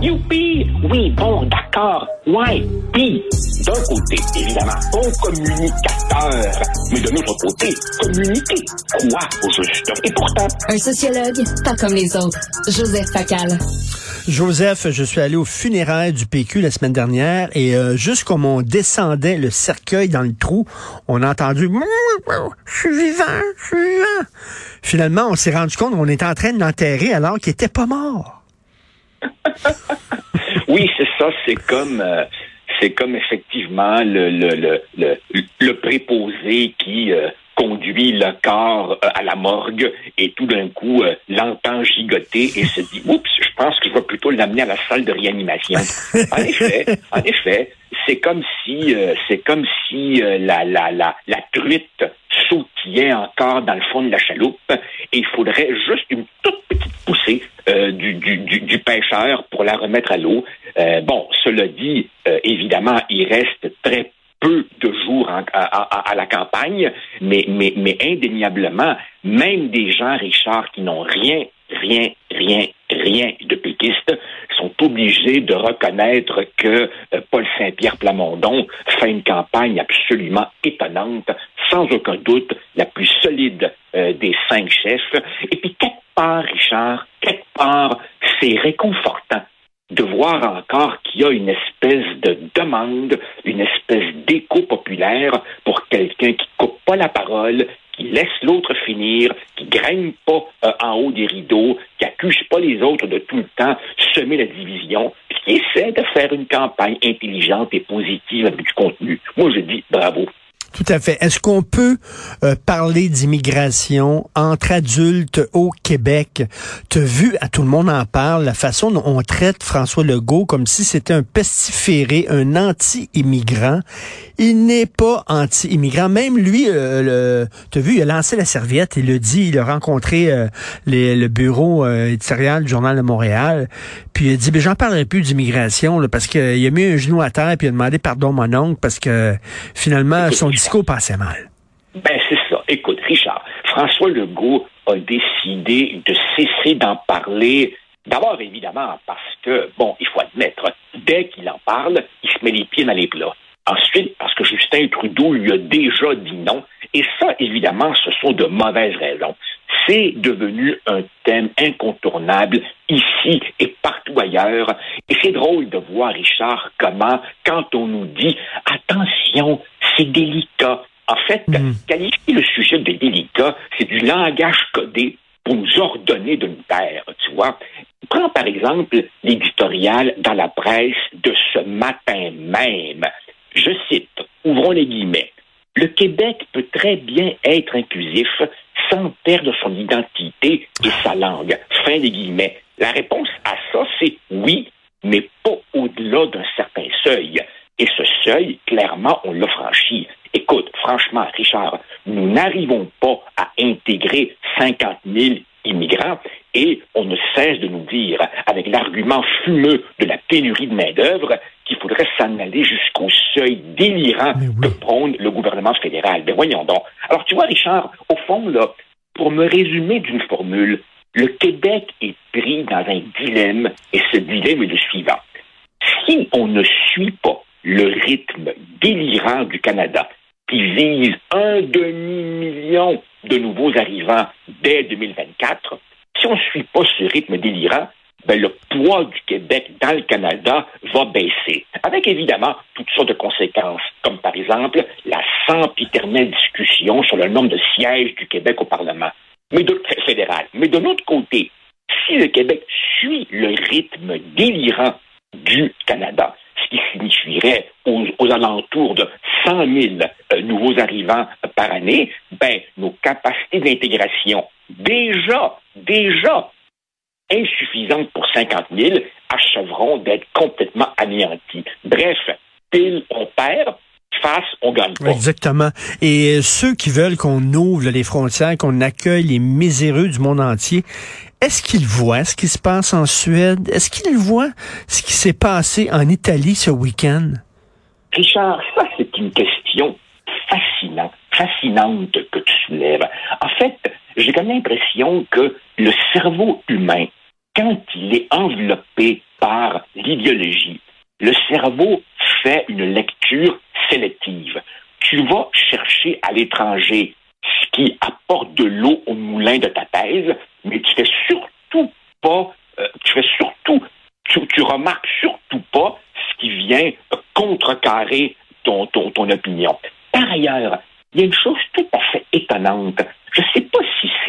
Youpi! Oui, bon, d'accord. Ouais. Puis, d'un côté, évidemment, bon communicateur. Mais de l'autre côté, communiquer. Quoi, au juste? Et pourtant... Un sociologue, pas comme les autres. Joseph Facal. Joseph, je suis allé au funéraire du PQ la semaine dernière et euh, juste comme on descendait le cercueil dans le trou, on a entendu je suis vivant, je suis vivant. Finalement, on s'est rendu compte qu'on était en train de l'enterrer alors qu'il était pas mort. oui, c'est ça, c'est comme euh, c'est comme effectivement le le, le, le, préposé qui euh, conduit le corps euh, à la morgue et tout d'un coup l'entend gigoter et se dit oups, je pense que je vais plutôt l'amener à la salle de réanimation. en effet, en effet, c'est comme si c'est comme si la, la, la, la truite sautillait encore dans le fond de la chaloupe et il faudrait juste une toute petite poussée euh, du, du, pêcheur pour la remettre à l'eau. Euh, bon, cela dit, euh, évidemment, il reste très peu de jours à, la campagne, mais, mais, mais indéniablement, même des gens, Richard, qui n'ont rien, rien, rien, rien de péquiste, sont obligés de reconnaître que Paul Saint-Pierre Plamondon fait une campagne absolument étonnante, sans aucun doute la plus solide des cinq chefs. Et puis, quelque part, Richard, quelque part, c'est réconfortant de voir encore qu'il y a une espèce de demande, une espèce d'écho populaire pour quelqu'un qui coupe pas la parole, qui laisse l'autre finir, qui graine pas euh, en haut des rideaux, qui accuse pas les autres de tout le temps semer la division, puis qui essaie de faire une campagne intelligente et positive avec du contenu. Moi, je dis bravo. Tout à fait. Est-ce qu'on peut euh, parler d'immigration entre adultes au Québec? Tu as vu, à tout le monde en parle, la façon dont on traite François Legault comme si c'était un pestiféré, un anti-immigrant. Il n'est pas anti-immigrant. Même lui, euh, vu, il a lancé la serviette, il le dit, il a rencontré euh, le bureau éditorial du Journal de Montréal, puis il a dit, ben, j'en parlerai plus d'immigration parce qu'il a mis un genou à terre, puis il a demandé pardon mon oncle, parce que finalement, son discours passait mal. Ben, c'est ça. Écoute, Richard, François Legault a décidé de cesser d'en parler. D'abord, évidemment, parce que, bon, il faut admettre, dès qu'il en parle, il se met les pieds dans les plats. Ensuite, parce que Justin Trudeau lui a déjà dit non. Et ça, évidemment, ce sont de mauvaises raisons. C'est devenu un thème incontournable ici et partout ailleurs. Et c'est drôle de voir, Richard, comment, quand on nous dit attention, c'est délicat. En fait, hmm. qualifier le sujet de délicat, c'est du langage codé pour nous ordonner de nous taire, tu vois. Prends par exemple l'éditorial dans la presse de ce matin même. Je cite, ouvrons les guillemets. Le Québec peut très bien être inclusif sans perdre son identité et sa langue. Fin des guillemets. La réponse à ça, c'est oui, mais pas au-delà d'un certain seuil. Et ce seuil, clairement, on l'a franchi. Écoute, franchement, Richard, nous n'arrivons pas à intégrer 50 000 immigrants et on ne cesse de nous dire, avec l'argument fumeux de la pénurie de main-d'œuvre, qu'il faudrait s'en aller jusqu'au seuil délirant que prône le gouvernement fédéral. Mais voyons donc. Alors, tu vois, Richard, au fond, là, pour me résumer d'une formule, le Québec est pris dans un dilemme et ce dilemme est le suivant. Si on ne suit pas le rythme délirant du Canada, qui vise un demi-million de nouveaux arrivants dès 2024, si on ne suit pas ce rythme délirant, ben, le poids du Québec dans le Canada va baisser, avec évidemment toutes sortes de conséquences, comme par exemple la sempiternelle discussion sur le nombre de sièges du Québec au Parlement mais fédéral. Mais de l'autre côté, si le Québec suit le rythme délirant du Canada, ce qui signifierait aux, alentours de 100 000 euh, nouveaux arrivants par année, ben, nos capacités d'intégration, déjà, déjà insuffisantes pour 50 000, achèveront d'être complètement anéanties. Bref, pile on perd, face, on gagne pas. Exactement. Et ceux qui veulent qu'on ouvre les frontières, qu'on accueille les miséreux du monde entier, est-ce qu'ils voient ce qui se passe en Suède? Est-ce qu'ils voient ce qui s'est passé en Italie ce week-end? Richard, ça, c'est une question fascinante, fascinante que tu soulèves. En fait, j'ai comme l'impression que le cerveau humain quand il est enveloppé par l'idéologie, le cerveau fait une lecture sélective. Tu vas chercher à l'étranger ce qui apporte de l'eau au moulin de ta thèse, mais tu fais surtout pas, euh, tu fais surtout, tu, remarques surtout pas ce qui vient contrecarrer ton, ton, ton opinion. Par ailleurs, il y a une chose tout à fait étonnante. Je ne sais pas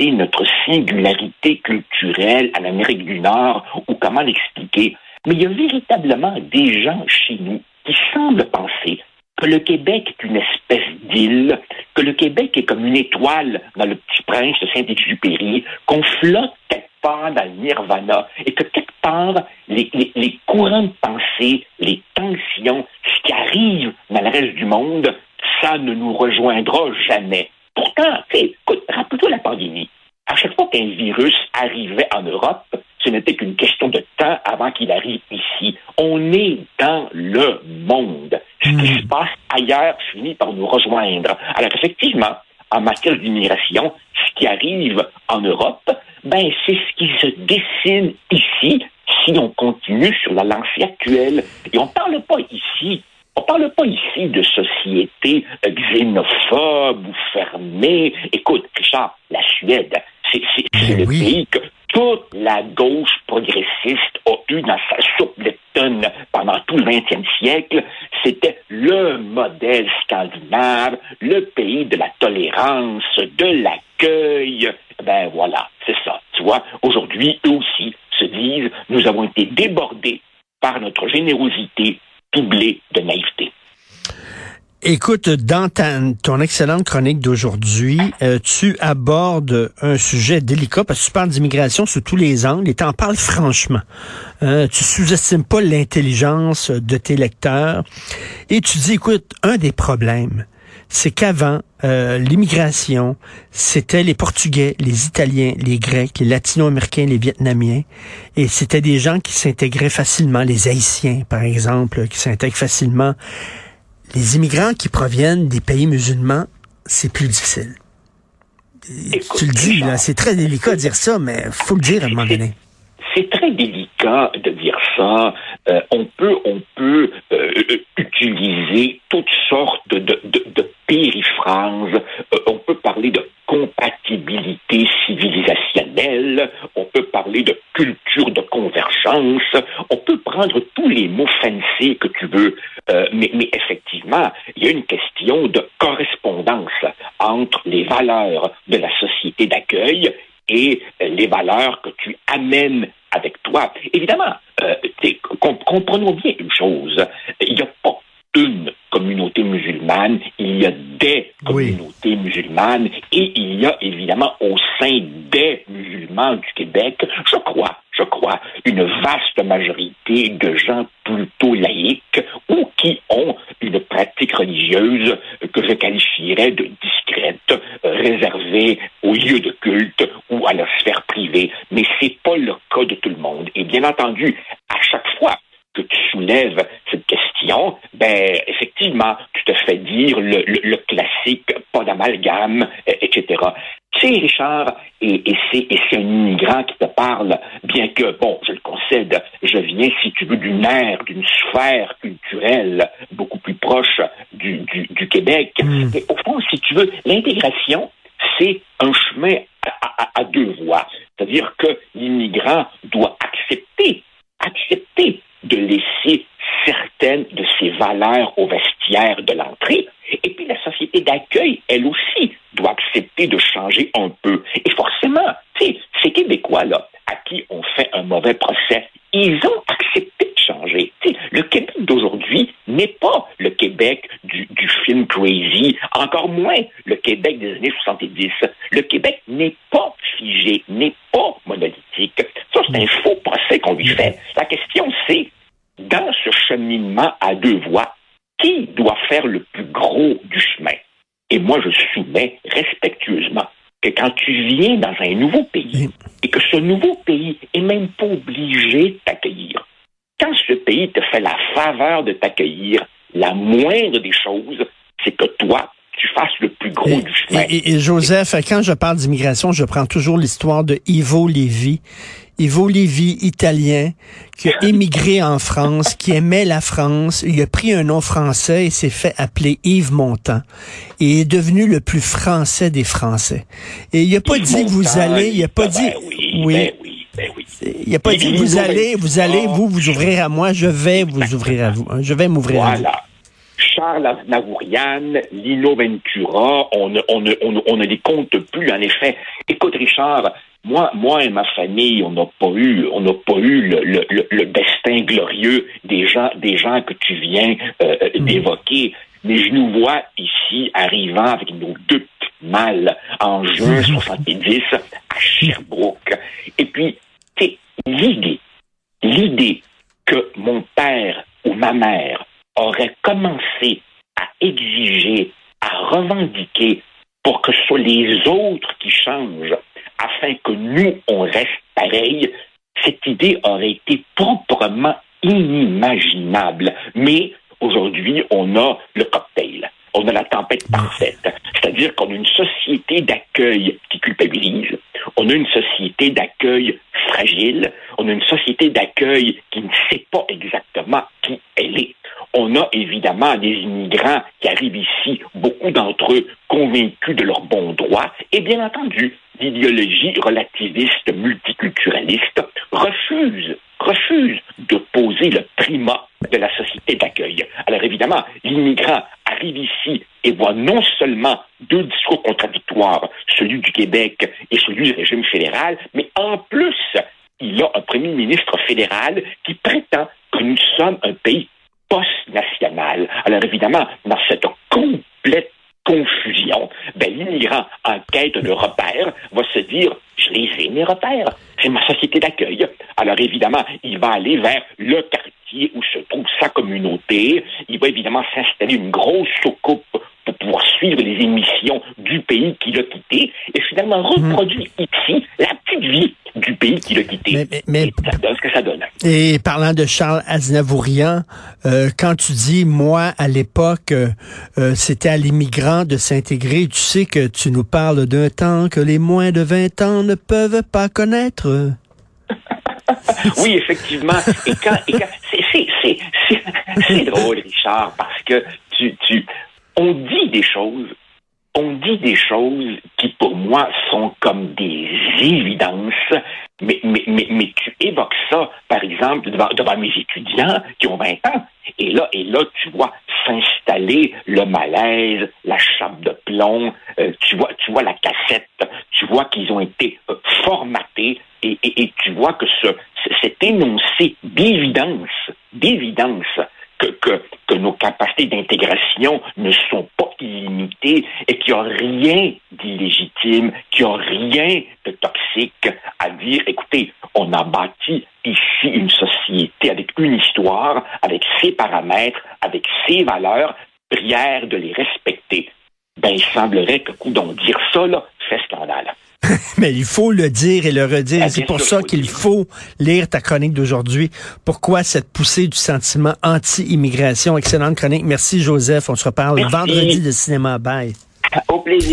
notre singularité culturelle en Amérique du Nord ou comment l'expliquer, mais il y a véritablement des gens chez nous qui semblent penser que le Québec est une espèce d'île, que le Québec est comme une étoile dans le petit prince de Saint-Exupéry, qu'on flotte quelque part dans le nirvana et que quelque part, les, les courants de pensée, les tensions, ce qui arrive dans le reste du monde, ça ne nous rejoindra jamais. Pourtant, écoute, rappelle-toi la pandémie. À chaque fois qu'un virus arrivait en Europe, ce n'était qu'une question de temps avant qu'il arrive ici. On est dans le monde. Ce qui se passe ailleurs finit par nous rejoindre. Alors effectivement, en matière d'immigration, ce qui arrive en Europe, ben c'est ce qui se dessine ici si on continue sur la lancée actuelle. Et on ne parle pas ici on parle pas ici de société xénophobe ou fermée. Écoute, Richard, la Suède, c'est ben le pays que toute la gauche progressiste a eu dans sa soupe de tonnes pendant tout le 20e siècle. C'était le modèle scandinave, le pays de la tolérance, de l'accueil. Ben voilà, c'est ça. Tu vois, aujourd'hui, eux aussi se disent, nous avons été débordés par notre générosité de naïveté. Écoute, dans ton excellente chronique d'aujourd'hui, euh, tu abordes un sujet délicat parce que tu parles d'immigration sous tous les angles et tu en parles franchement. Euh, tu sous-estimes pas l'intelligence de tes lecteurs et tu dis, écoute, un des problèmes, c'est qu'avant, euh, l'immigration, c'était les Portugais, les Italiens, les Grecs, les Latino-Américains, les Vietnamiens, et c'était des gens qui s'intégraient facilement, les Haïtiens, par exemple, qui s'intègrent facilement. Les immigrants qui proviennent des pays musulmans, c'est plus difficile. tu le dis, là, c'est très délicat de dire ça, mais faut le dire à un moment donné. C'est très délicat de dire ça. Euh, on peut, on peut euh, utiliser toutes sortes de, périphrases. Euh, on peut parler de compatibilité civilisationnelle, on peut parler de culture de convergence, on peut prendre tous les mots fancy que tu veux, euh, mais, effectivement, il y a une question de correspondance entre les valeurs de la société d'accueil et les valeurs que tu amènes avec toi. Évidemment, euh, comprenons bien une chose, il n'y a pas une communauté musulmane, il y a des communautés musulmanes et il y a évidemment au sein des musulmans du Québec, je crois, une vaste majorité de gens plutôt laïcs ou qui ont une pratique religieuse que je qualifierais de discrète, réservée aux lieux de culte ou à la sphère privée. Mais c'est pas le cas de tout le monde. Et bien entendu, à chaque fois que tu soulèves cette question, ben effectivement, tu te fais dire le, le, classique, pas d'amalgame, etc. Tu sais, Richard, et, et c'est un immigrant qui te parle, bien que, bon, je le concède, je viens, si tu veux, d'une ère, d'une sphère culturelle beaucoup plus proche du, du, du Québec. Hmm. Mais au fond, si tu veux, l'intégration, c'est un chemin à, à, à deux voies. C'est-à-dire que l'immigrant doit accepter, accepter de laisser certaines de ses valeurs au vestiaire de l'entrée. Et puis la société d'accueil, elle aussi, doit accepter de changer un peu. Et forcément, ces Québécois-là, à qui on fait un mauvais procès, ils ont accepté de changer. le Québec d'aujourd'hui n'est pas le Québec du, du, film Crazy, encore moins le Québec des années 70. Le Québec n'est pas figé, n'est pas monolithique. Ça, c'est un faux procès qu'on lui fait. La question, c'est dans ce cheminement à deux voies, qui doit faire le plus gros du chemin? Et moi, je soumets respectueusement que quand tu viens dans un nouveau pays et que ce nouveau pays est même pas obligé de t'accueillir, quand ce pays te fait la faveur de t'accueillir, la moindre des choses, c'est que toi, tu fasses le plus gros du chemin. Et, Joseph, quand je parle d'immigration, je prends toujours l'histoire de Ivo Lévy. Yves Lévy, italien, qui a émigré en France, qui aimait la France. Il a pris un nom français et s'est fait appeler Yves Montand. Et est devenu le plus français des Français. Et il a pas dit vous allez, il a pas ben dit, oui, ben oui, ben oui. Il a pas dit vous allez, vous allez, vous vous ouvrir à moi, je vais vous ouvrir à vous. hein. Je vais m'ouvrir à vous. Charles Aznavourian, Lino Ventura, on ne, on, ne, on, ne, on ne les compte plus, en effet. Écoute, Richard, moi, moi et ma famille, on n'a pas eu, on n'a pas eu le, le, le, le destin glorieux des gens, des gens que tu viens euh, d'évoquer. Mais je nous vois ici arrivant avec nos deux petites malles en juin 70 à Sherbrooke. Et puis, c'est l'idée, l'idée que mon père ou ma mère aurait commencé à exiger, à revendiquer pour que ce soit les autres qui changent afin que nous, on reste pareil, cette aurait été proprement inimaginable. Mais aujourd'hui, on a le cocktail. On a la tempête parfaite. C'est-à-dire qu'on a une société d'accueil qui culpabilise. On a une société d'accueil fragile. On a une société d'accueil qui ne sait pas exactement qui elle est. On a évidemment des immigrants qui arrivent ici, beaucoup d'entre eux convaincus de leurs bons droits, et bien entendu, l'idéologie relativiste multiculturaliste refuse, refuse de poser le primat de la société d'accueil. Alors évidemment, l'immigrant arrive ici et voit non seulement deux discours contradictoires, celui du Québec et celui du régime fédéral, mais en plus, il a un premier ministre fédéral qui prétend que nous sommes un pays post-national. Alors évidemment, dans cette confusion, ben, l'immigrant en quête de repères va se dire, je les ai, mes repères. C'est ma société d'accueil. Alors évidemment, il va aller vers le quartier où se trouve sa communauté. Il va évidemment s'installer une grosse soucoupe pouvoir suivre les émissions du pays qu'il a quitté et finalement reproduire ici la petite vie du pays qu'il a quitté. Mais- mais- mais- Et ça donne ce que ça donne. Et parlant de Charles Aznavourian, euh, quand tu dis moi à l'époque euh, euh, c'était à l'immigrant de s'intégrer, tu sais que tu nous parles d'un temps que les moins de 20 ans ne peuvent pas connaître. Oui, effectivement. Et quand, et quand c'est drôle, Richard, parce que tu, tu, on dit des choses, on dit des choses qui pour moi sont comme des évidences, mais, tu évoques ça, par exemple, devant, mes étudiants qui ont 20 ans, et là, et là, tu vois s'installer le malaise, la chape de plomb, euh, tu vois, tu vois la cassette, tu vois qu'ils ont été euh, formatés, et, tu vois que ce, cet énoncé d'évidence, d'évidence, que nos capacités d'intégration ne sont pas illimitées et qu'il n'y a rien d'illégitime, qu'il n'y a rien de toxique à dire, écoutez, on a bâti ici une société avec une histoire, avec ses paramètres, avec ses valeurs, prière de les respecter. Ben, il semblerait que, coup d'on dire ça, fait scandale. Mais il faut le dire et le redire. Ah, C'est pour ça qu'il faut lire ta chronique d'aujourd'hui. Pourquoi cette poussée du sentiment anti-immigration? Excellente chronique. Merci Joseph. On se reparle Merci. vendredi de cinéma. Bye. Au plaisir.